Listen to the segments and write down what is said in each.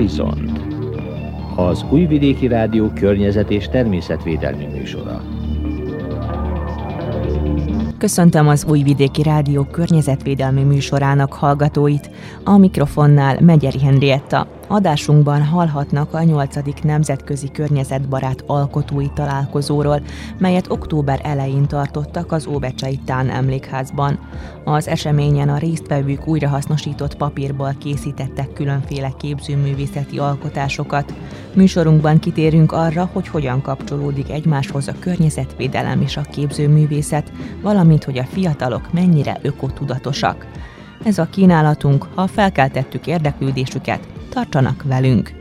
Horizont az Újvidéki Rádió környezet és természetvédelmi műsora. Köszöntöm az Újvidéki Rádió környezetvédelmi műsorának hallgatóit. A mikrofonnál Megyeri Henrietta. Adásunkban hallhatnak a 8. Nemzetközi Környezetbarát Alkotói Találkozóról, melyet október elején tartottak az Óbecsei Tán emlékházban. Az eseményen a résztvevők újrahasznosított papírból készítettek különféle képzőművészeti alkotásokat. Műsorunkban kitérünk arra, hogy hogyan kapcsolódik egymáshoz a környezetvédelem és a képzőművészet, valamint hogy a fiatalok mennyire ökotudatosak. Ez a kínálatunk, ha felkeltettük érdeklődésüket, tartsanak velünk!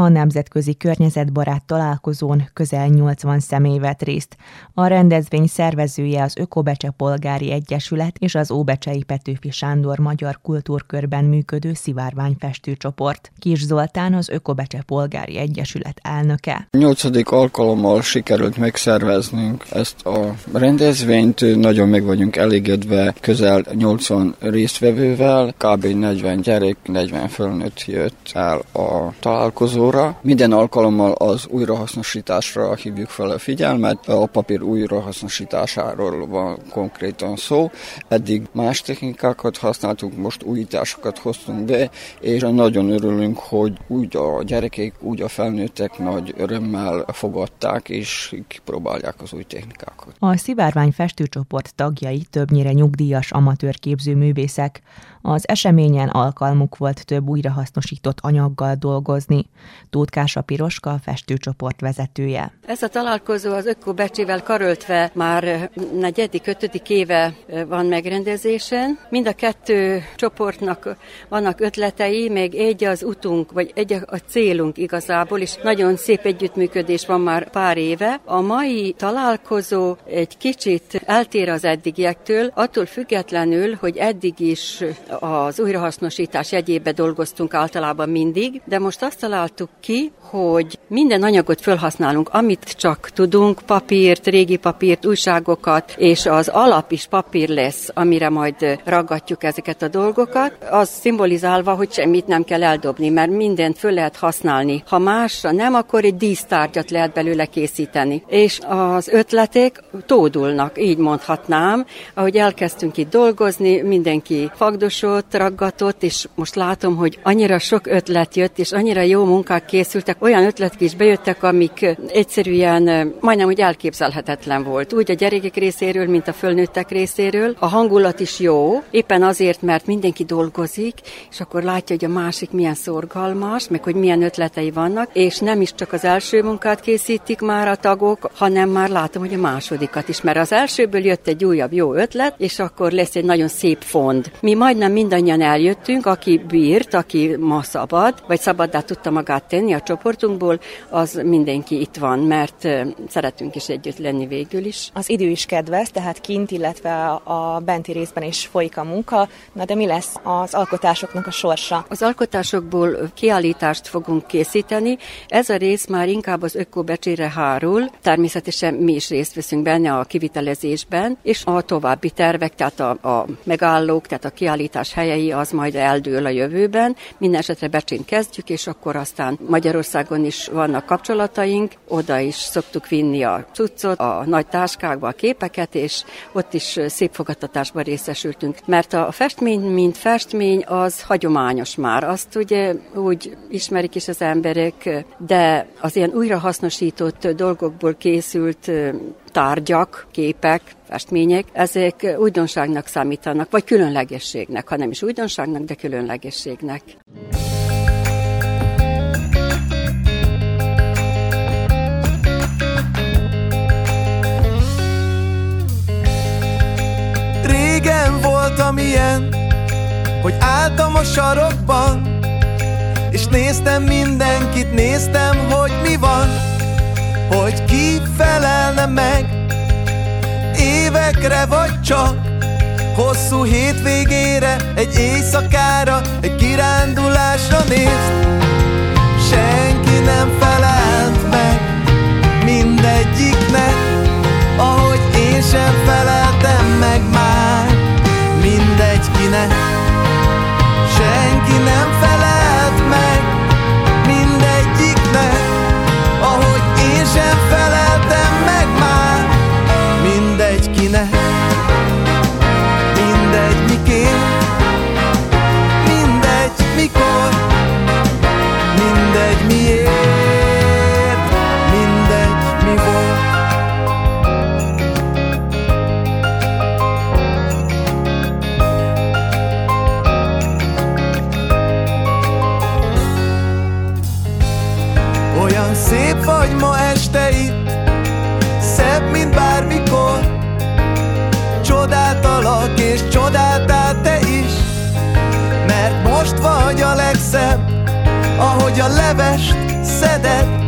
A Nemzetközi Környezetbarát találkozón közel 80 személy vett részt. A rendezvény szervezője az Ökobecse Polgári Egyesület és az Óbecsei Petőfi Sándor Magyar Kultúrkörben működő szivárványfestőcsoport. Kis Zoltán az Ökobecse Polgári Egyesület elnöke. Nyolcadik alkalommal sikerült megszerveznünk ezt a rendezvényt, nagyon meg vagyunk elégedve, közel 80 résztvevővel, kb. 40 gyerek, 40 fölnőtt jött el a találkozó óra. Minden alkalommal az újrahasznosításra hívjuk fel a figyelmet. A papír újrahasznosításáról van konkrétan szó. Eddig más technikákat használtunk, most újításokat hoztunk be, és nagyon örülünk, hogy úgy a gyerekek, úgy a felnőttek nagy örömmel fogadták, és kipróbálják az új technikákat. A Szivárvány festőcsoport tagjai többnyire nyugdíjas amatőr képzőművészek. Az eseményen alkalmuk volt több újrahasznosított anyaggal dolgozni. Tótkása Piroska, festőcsoport vezetője. Ez a találkozó az Ökobecsével karöltve már negyedik, ötödik éve van megrendezésen. Mind a kettő csoportnak vannak ötletei, még egy az utunk, vagy egy a célunk igazából, és nagyon szép együttműködés van már pár éve. A mai találkozó egy kicsit eltér az eddigiektől, attól függetlenül, hogy eddig is az újrahasznosítás jegyébe dolgoztunk általában mindig, de most azt találtuk ki, hogy minden anyagot felhasználunk, amit csak tudunk, papírt, régi papírt, újságokat, és az alap is papír lesz, amire majd raggatjuk ezeket a dolgokat, az szimbolizálva, hogy semmit nem kell eldobni, mert mindent föl lehet használni. Ha másra nem, akkor egy dísztárgyat lehet belőle készíteni. És az ötletek tódulnak, így mondhatnám. Ahogy elkezdtünk itt dolgozni, mindenki fagdosott, raggatott, és most látom, hogy annyira sok ötlet jött, és annyira jó munkák készültek, olyan ötletek is bejöttek, amik egyszerűen majdnem úgy elképzelhetetlen volt. Úgy a gyerekek részéről, mint a fölnőttek részéről. A hangulat is jó, éppen azért, mert mindenki dolgozik, és akkor látja, hogy a másik milyen szorgalmas, meg hogy milyen ötletei vannak, és nem is csak az első munkát készítik már a tagok, hanem már látom, hogy a másodikat is, mert az elsőből jött egy újabb jó ötlet, és akkor lesz egy nagyon szép fond. Mi majdnem mindannyian eljöttünk, aki bírt, aki ma szabad, vagy szabaddá tudta magát tenni a csoportunkból, az mindenki itt van, mert szeretünk is együtt lenni végül is. Az idő is kedvez, tehát kint, illetve a benti részben is folyik a munka. Na de mi lesz az alkotásoknak a sorsa? Az alkotásokból kiállítást fogunk készíteni. Ez a rész már inkább az ökobecsére hárul. Természetesen mi is részt veszünk benne a kivitelezésben, és a további tervek, tehát a, a megállók, tehát a kiállítás helyei az majd eldől a jövőben. Minden esetre becsén kezdjük, és akkor aztán Magyarországon is vannak kapcsolataink, oda is szoktuk vinni a cuccot, a nagy táskákba a képeket, és ott is szép fogadtatásban részesültünk. Mert a festmény, mint festmény, az hagyományos már. Azt ugye úgy ismerik is az emberek, de az ilyen újrahasznosított dolgokból készült tárgyak, képek, festmények, ezek újdonságnak számítanak, vagy különlegességnek, ha nem is újdonságnak, de különlegességnek. Régen voltam ilyen, hogy álltam a sarokban, és néztem mindenkit, néztem, hogy mi van, hogy ki felelne meg, évekre vagy csak, hosszú hétvégére, egy éjszakára, egy kirándulásra nézd, senki nem felelt Ahogy a levest szeded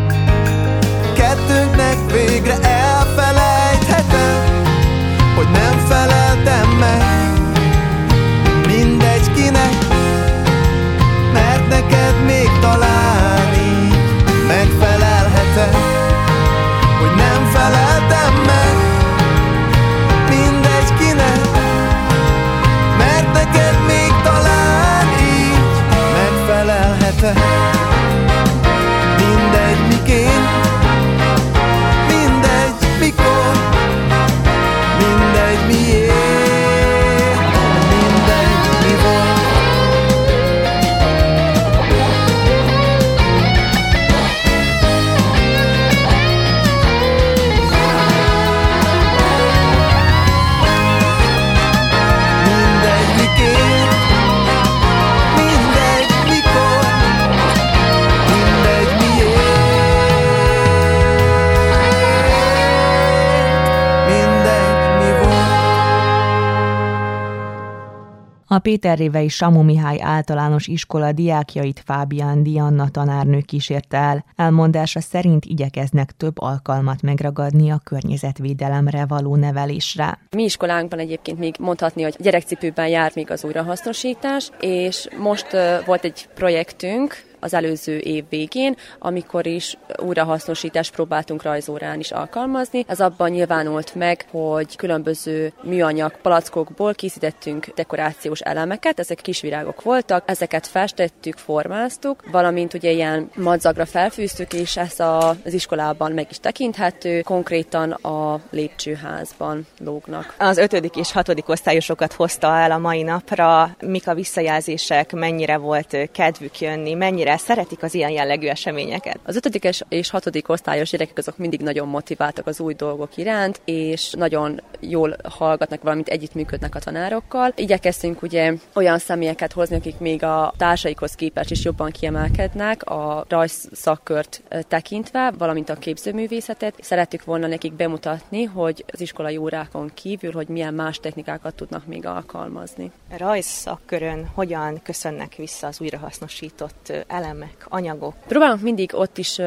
A Péterrévei Samu Mihály általános iskola diákjait Fábián Dianna tanárnő kísérte el. Elmondása szerint igyekeznek több alkalmat megragadni a környezetvédelemre való nevelésre. Mi iskolánkban egyébként még mondhatni, hogy gyerekcipőben jár még az újrahasznosítás, és most volt egy projektünk, az előző év végén, amikor is újrahasznosítást próbáltunk rajzórán is alkalmazni. Ez abban nyilvánult meg, hogy különböző műanyag palackokból készítettünk dekorációs elemeket, ezek kis virágok voltak, ezeket festettük, formáztuk, valamint ugye ilyen madzagra felfűztük, és ez az iskolában meg is tekinthető, konkrétan a lépcsőházban lógnak. Az ötödik és hatodik osztályosokat hozta el a mai napra. Mik a visszajelzések, mennyire volt kedvük jönni, mennyire szeretik az ilyen jellegű eseményeket? Az ötödikes és hatodik osztályos gyerekek azok mindig nagyon motiváltak az új dolgok iránt, és nagyon jól hallgatnak, valamint együttműködnek a tanárokkal. Igyekeztünk ugye olyan személyeket hozni, akik még a társaikhoz képest is jobban kiemelkednek a rajz szakkört tekintve, valamint a képzőművészetet. Szerettük volna nekik bemutatni, hogy az iskolai órákon kívül, hogy milyen más technikákat tudnak még alkalmazni. Rajz szakkörön hogyan köszönnek vissza az újrahasznosított elemek, anyagok? Próbálunk mindig ott is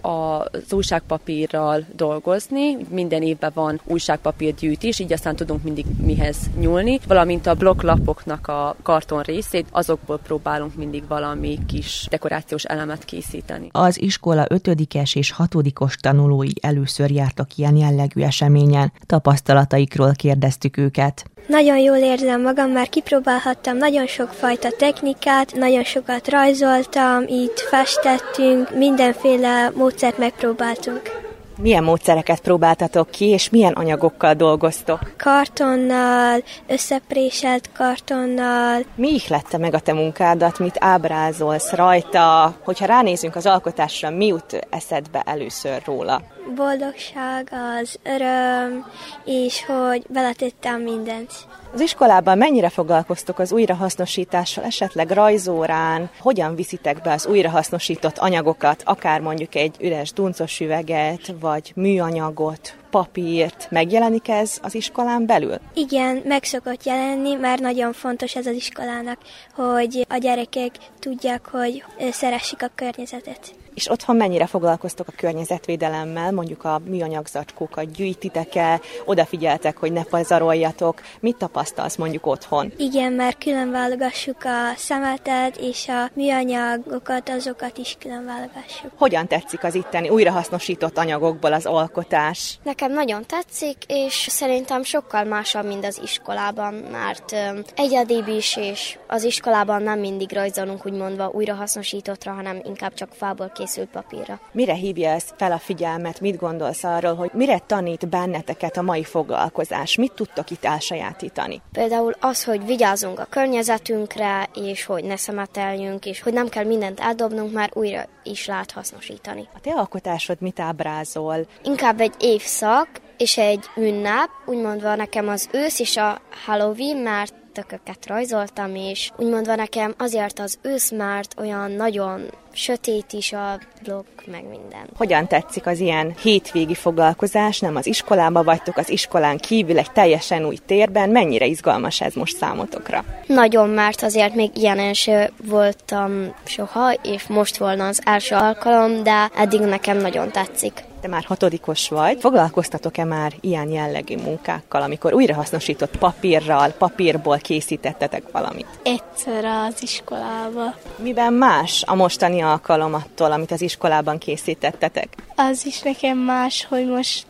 az újságpapírral dolgozni. Minden évben van újságpapírgyűjtés, így aztán tudunk mindig mihez nyúlni. Valamint a blokklapoknak a karton részét, azokból próbálunk mindig valami kis dekorációs elemet készíteni. Az iskola ötödikes és hatodikos tanulói először jártak ilyen jellegű eseményen. Tapasztalataikról kérdeztük őket. Nagyon jól érzem magam, már kipróbálhattam nagyon sok fajta technikát, nagyon sokat rajzoltam, itt festettünk, mindenféle módszert megpróbáltunk. Milyen módszereket próbáltatok ki, és milyen anyagokkal dolgoztok? Kartonnal, összepréselt kartonnal, Mi ihlette meg a te munkádat, mit ábrázolsz rajta? Hogyha ránézünk az alkotásra, mi jut eszedbe először róla? Boldogság, az öröm, és hogy beletettem mindent. Az iskolában mennyire foglalkoztok az újrahasznosítással, esetleg rajzórán? Hogyan viszitek be az újrahasznosított anyagokat, akár mondjuk egy üres duncos üveget, vagy műanyagot? Papírt. Megjelenik ez az iskolán belül? Igen, meg szokott jelenni, mert nagyon fontos ez az iskolának, hogy a gyerekek tudják, hogy szeressék a környezetet. És otthon mennyire foglalkoztok a környezetvédelemmel, mondjuk a műanyag zacskókat gyűjtitek-e, odafigyeltek, hogy ne pazaroljatok. Mit tapasztalsz mondjuk otthon? Igen, mert külön válogassuk a szemetet és a műanyagokat, azokat is külön válogassuk. Hogyan tetszik az itteni újrahasznosított anyagokból az alkotás? Nekem nagyon tetszik, és szerintem sokkal másabb, mint az iskolában, mert egyedibb is, és az iskolában nem mindig rajzolunk úgymondva újrahasznosítottra, hanem inkább csak fából készült papírra. Mire hívja ez fel a figyelmet? Mit gondolsz arról, hogy mire tanít benneteket a mai foglalkozás? Mit tudtok itt elsajátítani? Például az, hogy vigyázzunk a környezetünkre, és hogy ne szemeteljünk, és hogy nem kell mindent eldobnunk, már újra is lehet hasznosítani. A te alkotásod mit ábrázol? Inkább egy évszak, és egy ünnep, úgymondva nekem az ősz és a Halloween, mert tököket rajzoltam, és úgymondva nekem azért az ősz, mert olyan nagyon sötét is a blog, meg minden. Hogyan tetszik az ilyen hétvégi foglalkozás? Nem az iskolába vagytok, az iskolán kívül egy teljesen új térben. Mennyire izgalmas ez most számotokra? Nagyon, mert azért még ilyen se voltam soha, és most volna az első alkalom, de eddig nekem nagyon tetszik. Te már hatodikos vagy. Foglalkoztatok-e már ilyen jellegű munkákkal, amikor újrahasznosított papírral, papírból készítettetek valamit? Egyszer az iskolába. Miben más a mostani alkalom attól, amit az iskolában készítettetek? Az is nekem más, hogy most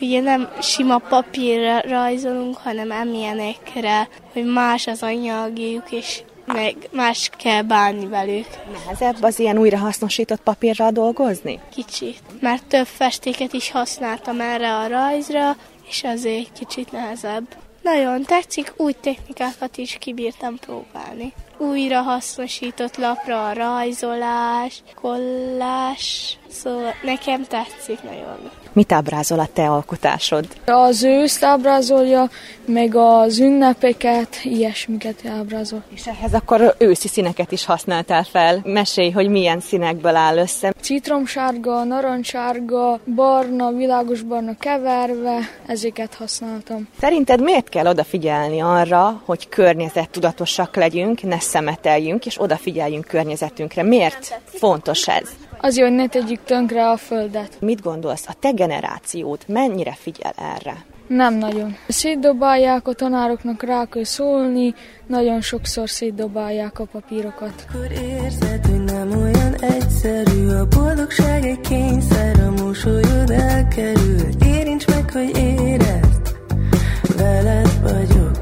ugye nem sima papírra rajzolunk, hanem emilyenekre, hogy más az anyagjuk, és meg más kell bánni velük. Nehezebb az ilyen újrahasznosított papírral dolgozni? Kicsit, mert több festéket is használtam erre a rajzra, és azért kicsit nehezebb. Nagyon tetszik, új technikákat is kibírtam próbálni. Újra hasznosított lapra a rajzolás, kollás, szóval nekem tetszik nagyon. Mit ábrázol a te alkotásod? Az őszt ábrázolja, meg az ünnepeket, ilyesmiket ábrázol. És ehhez akkor őszi színeket is használtál fel. Mesélj, hogy milyen színekből áll össze. Citromsárga, narancssárga, barna, világos barna keverve, ezeket használtam. Szerinted miért kell odafigyelni arra, hogy környezettudatosak legyünk, ne szemeteljünk, és odafigyeljünk környezetünkre? Miért fontos ez? Azért, hogy ne tegyük tönkre a földet. Mit gondolsz, a te generációd mennyire figyel erre? Nem nagyon. Szétdobálják, a tanároknak rá kell szólni, nagyon sokszor szétdobálják a papírokat. Akkor érzed, hogy nem olyan egyszerű, a boldogság egy kényszer, a mosolyod elkerül. Érints meg, hogy érezd, veled vagyok.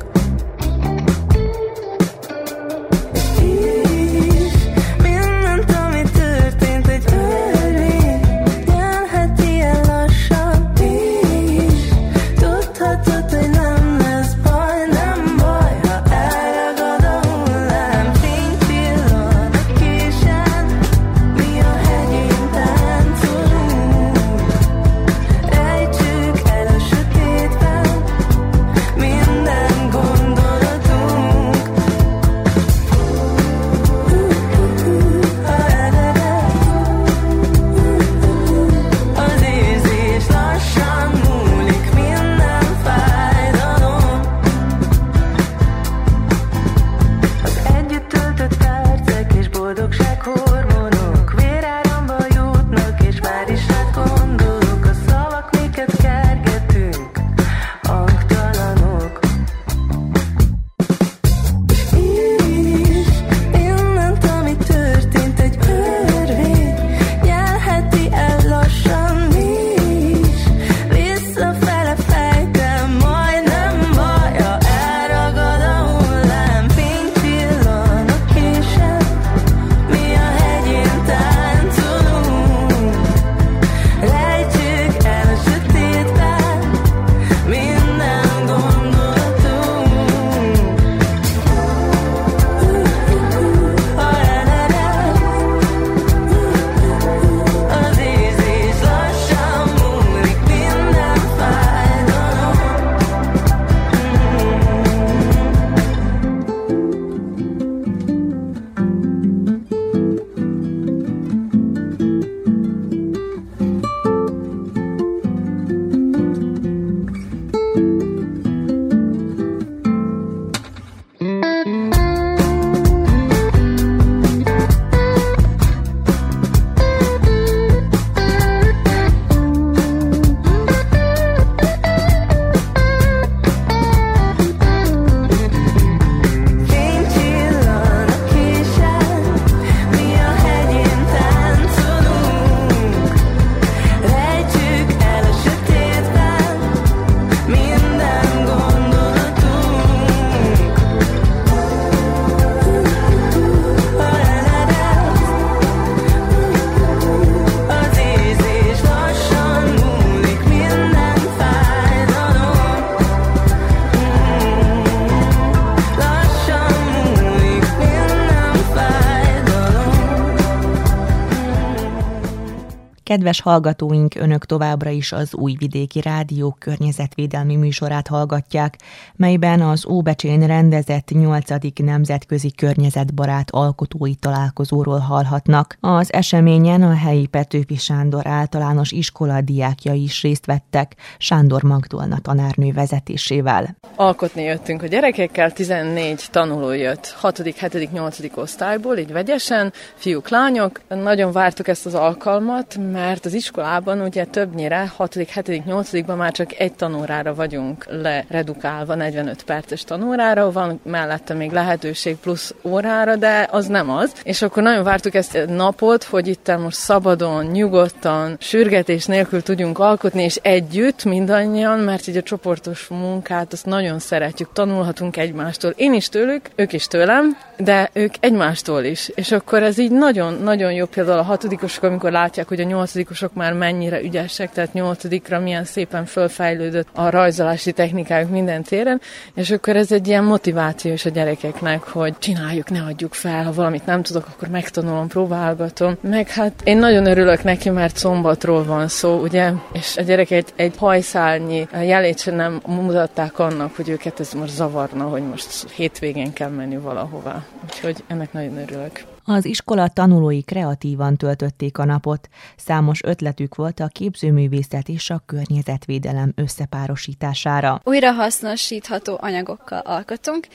Kedves hallgatóink, önök továbbra is az Újvidéki Rádió környezetvédelmi műsorát hallgatják, melyben az Óbecsén rendezett 8. nemzetközi környezetbarát alkotói találkozóról hallhatnak. Az eseményen a helyi Petőfi Sándor általános iskola diákjai is részt vettek, Sándor Magdolna tanárnő vezetésével. Alkotni jöttünk a gyerekekkel, 14 tanuló jött, 6., 7., 8. osztályból, így vegyesen, fiúk, lányok. Nagyon vártuk ezt az alkalmat, mert az iskolában ugye többnyire 6., 7., 8. ban már csak egy tanórára vagyunk leredukálva, 45 perces tanórára, van mellette még lehetőség plusz órára, de az nem az. És akkor nagyon vártuk ezt a napot, hogy itt most szabadon, nyugodtan, sürgetés nélkül tudjunk alkotni, és együtt mindannyian, mert így a csoportos munkát azt nagyon szeretjük, tanulhatunk egymástól. Én is tőlük, ők is tőlem, de ők egymástól is. És akkor ez így nagyon-nagyon jó például a hatodikosok, amikor látják, hogy a nyolcadikosok már mennyire ügyesek, tehát nyolcadikra milyen szépen fölfejlődött a rajzolási technikájuk minden téren, és akkor ez egy ilyen motiváció is a gyerekeknek, hogy csináljuk, ne adjuk fel, ha valamit nem tudok, akkor megtanulom, próbálgatom. Meg hát én nagyon örülök neki, mert szombatról van szó, ugye, és a gyerekek egy hajszálnyi jelét sem nem mutatták annak, hogy őket ez most zavarna, hogy most hétvégén kell menni valahova. Úgyhogy ennek nagyon örülök. Az iskola tanulói kreatívan töltötték a napot. Számos ötletük volt a képzőművészet és a környezetvédelem összepárosítására. Újra hasznosítható anyagokkal alkotunk,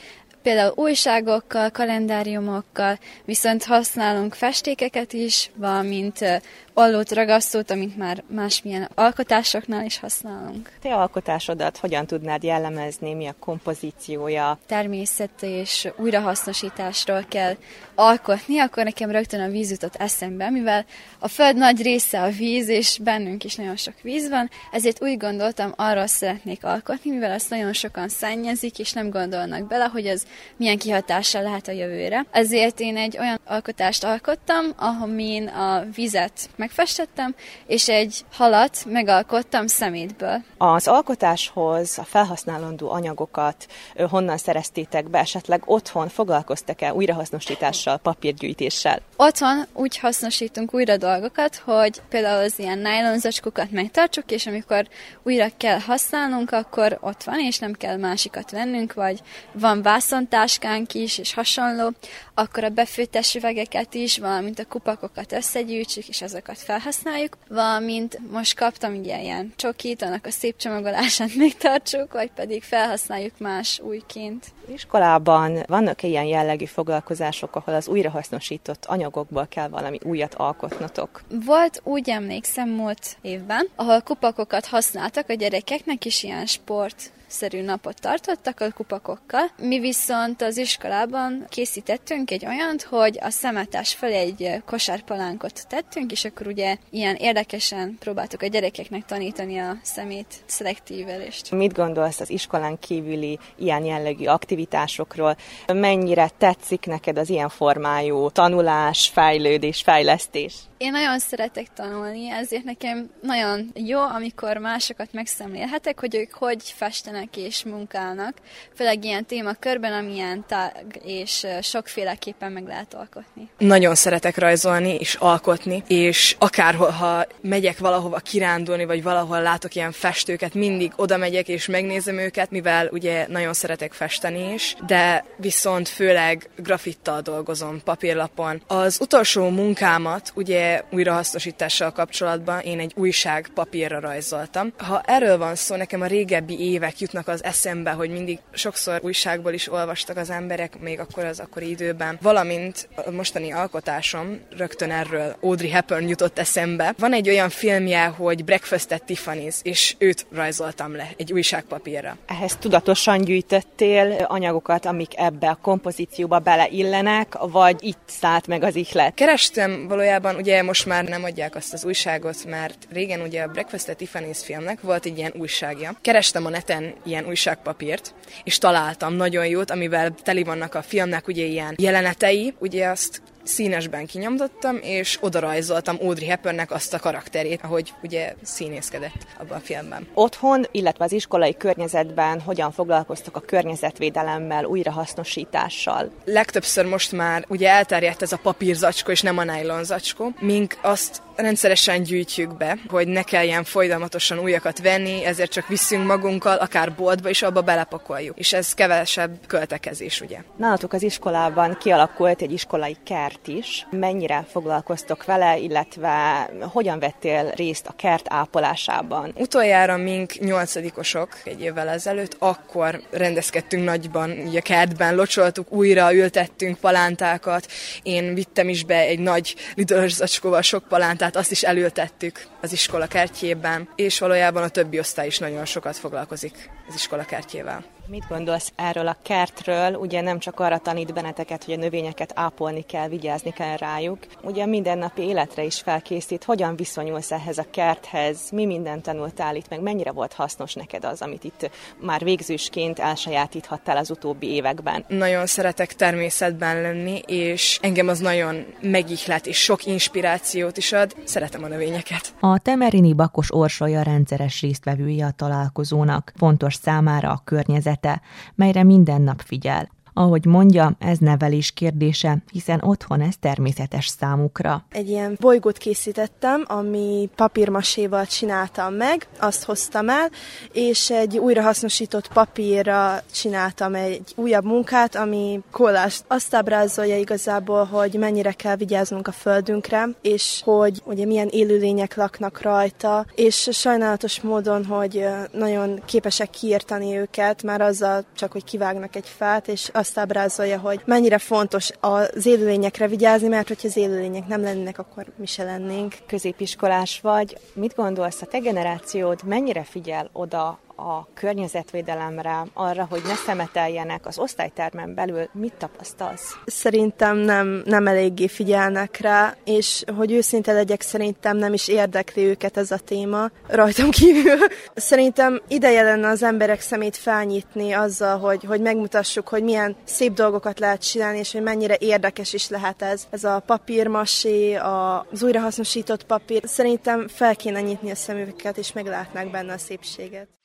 például újságokkal, kalendáriumokkal, viszont használunk festékeket is, valamint ollót, ragasztót, amit már másmilyen alkotásoknál is használunk. Te alkotásodat hogyan tudnád jellemezni, mi a kompozíciója? Természet és újrahasznosításról kell alkotni, akkor nekem rögtön a víz jutott eszembe, mivel a föld nagy része a víz, és bennünk is nagyon sok víz van, ezért úgy gondoltam, arra szeretnék alkotni, mivel ezt nagyon sokan szennyezik, és nem gondolnak bele, hogy ez milyen kihatással lehet a jövőre. Ezért én egy olyan alkotást alkottam, amin a vizet megfestettem, és egy halat megalkottam szemétből. Az alkotáshoz a felhasználandó anyagokat honnan szereztétek be? Esetleg otthon foglalkoztak-e újrahasznosítással, papírgyűjtéssel? Otthon úgy hasznosítunk újra dolgokat, hogy például az ilyen nylon zacskókat megtartsuk, és amikor újra kell használnunk, akkor ott van, és nem kell másikat vennünk, vagy van vászontáskánk is, és hasonló, akkor a befőttes üvegeket is, valamint a kupakokat összegyűjtsük, és azokat felhasználjuk, valamint most kaptam ugye ilyen csokit, annak a szép csomagolását még tartsuk, vagy pedig felhasználjuk más újként. Iskolában vannak ilyen jellegű foglalkozások, ahol az újrahasznosított anyagokból kell valami újat alkotnotok? Volt, úgy emlékszem, múlt évben, ahol kupakokat használtak a gyerekeknek is ilyen sport szerű napot tartottak a kupakokkal. Mi viszont az iskolában készítettünk egy olyant, hogy a szemetás felé egy kosárpalánkot tettünk, és akkor ugye ilyen érdekesen próbáltuk a gyerekeknek tanítani a szemét szelektívelést. Mit gondolsz az iskolán kívüli ilyen jellegű aktivitásokról? Mennyire tetszik neked az ilyen formájú tanulás, fejlődés, fejlesztés? Én nagyon szeretek tanulni, ezért nekem nagyon jó, amikor másokat megszemlélhetek, hogy ők hogy festenek és munkálnak, főleg ilyen témakörben, amilyen tág és sokféleképpen meg lehet alkotni. Nagyon szeretek rajzolni és alkotni, és akárhol, ha megyek valahova kirándulni, vagy valahol látok ilyen festőket, mindig oda megyek és megnézem őket, mivel ugye nagyon szeretek festeni is, de viszont főleg grafittal dolgozom papírlapon. Az utolsó munkámat ugye újrahasznosítással kapcsolatban én egy újság papírra rajzoltam. Ha erről van szó, nekem a régebbi évek jutnak az eszembe, hogy mindig sokszor újságból is olvastak az emberek, még akkor az akkori időben. Valamint a mostani alkotásom rögtön erről Audrey Hepburn jutott eszembe. Van egy olyan filmje, hogy Breakfast at Tiffany's, és őt rajzoltam le egy újságpapírra. Ehhez tudatosan gyűjtöttél anyagokat, amik ebbe a kompozícióba beleillenek, vagy itt szállt meg az ihlet? Kerestem valójában ugye most már nem adják azt az újságot, mert régen ugye a Breakfast at Tiffany's filmnek volt egy ilyen újságja. Kerestem a neten ilyen újságpapírt, és találtam nagyon jót, amivel teli vannak a filmnek ugye ilyen jelenetei, ugye azt színesben kinyomtattam, és oda rajzoltam Audrey Hepburnnek azt a karakterét, ahogy ugye színészkedett abban a filmben. Otthon, illetve az iskolai környezetben hogyan foglalkoztak a környezetvédelemmel, újrahasznosítással? Legtöbbször most már ugye elterjedt ez a papírzacskó, és nem a nylon zacskó. Mink azt rendszeresen gyűjtjük be, hogy ne kelljen folyamatosan újakat venni, ezért csak visszünk magunkkal, akár boltba is abba belepakoljuk. És ez kevesebb költekezés, ugye. Nálatok az iskolában kialakult egy iskolai kert is. Mennyire foglalkoztok vele, illetve hogyan vettél részt a kert ápolásában? Utoljára mink nyolcadikosok egy évvel ezelőtt, akkor rendezkedtünk nagyban, ugye kertben locsoltuk, újra ültettünk palántákat, én vittem is be egy nagy lidős zacskóval sok palántát, azt is elültettük az iskola kertjében, és valójában a többi osztály is nagyon sokat foglalkozik az iskola kertjével. Mit gondolsz erről a kertről? Ugye nem csak arra tanít benneteket, hogy a növényeket ápolni kell, vigyázni kell rájuk. Ugye a mindennapi életre is felkészít. Hogyan viszonyulsz ehhez a kerthez? Mi mindent tanultál itt, meg mennyire volt hasznos neked az, amit itt már végzősként elsajátíthattál az utóbbi években? Nagyon szeretek természetben lenni, és engem az nagyon megihlet, és sok inspirációt is ad. Szeretem a növényeket. A Temerini Bakos Orsolya rendszeres résztvevője a találkozónak. Fontos számára a környezet élete, melyre minden nap figyel. Ahogy mondja, ez nevelés kérdése, hiszen otthon ez természetes számukra. Egy ilyen bolygót készítettem, ami papírmaséval csináltam meg, azt hoztam el, és egy újrahasznosított papírra csináltam egy újabb munkát, ami kollást. Azt ábrázolja igazából, hogy mennyire kell vigyáznunk a földünkre, és hogy ugye milyen élőlények laknak rajta, és sajnálatos módon, hogy nagyon képesek kiírtani őket, már azzal csak, hogy kivágnak egy fát, és azt azt ábrázolja, hogy mennyire fontos az élőlényekre vigyázni, mert hogyha az élőlények nem lennének, akkor mi se lennénk. Középiskolás vagy. Mit gondolsz, a te generációd mennyire figyel oda a környezetvédelemre, arra, hogy ne szemeteljenek az osztálytermen belül, mit tapasztalsz? Szerintem nem, nem eléggé figyelnek rá, és hogy őszinte legyek, szerintem nem is érdekli őket ez a téma, rajtam kívül. Szerintem ideje lenne az emberek szemét felnyitni azzal, hogy, hogy megmutassuk, hogy milyen szép dolgokat lehet csinálni, és hogy mennyire érdekes is lehet ez. Ez a papírmasé, az újrahasznosított papír. Szerintem fel kéne nyitni a szemüveket, és meglátnák benne a szépséget.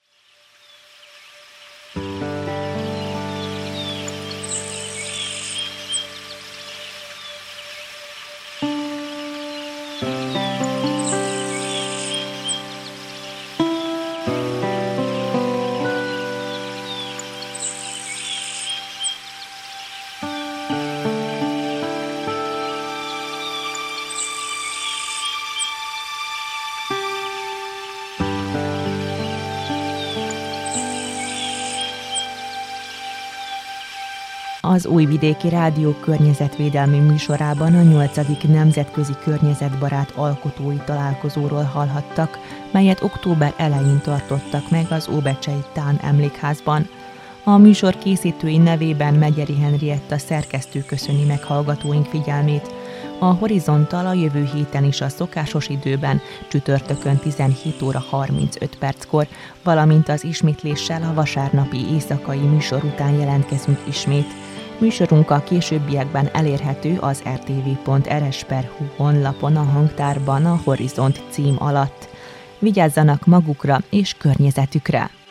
Az Újvidéki Rádió környezetvédelmi műsorában a 8. Nemzetközi Környezetbarát Alkotói Találkozóról hallhattak, melyet október elején tartottak meg az Óbecsei Tán emlékházban. A műsor készítői nevében Megyeri Henrietta szerkesztő köszöni meg hallgatóink figyelmét. A Horizontal a jövő héten is a szokásos időben, csütörtökön 17 óra 35 perckor, valamint az ismétléssel a vasárnapi éjszakai műsor után jelentkezünk ismét. Műsorunk a későbbiekben elérhető az rtv.rs.hu honlapon a hangtárban a Horizont cím alatt. Vigyázzanak magukra és környezetükre!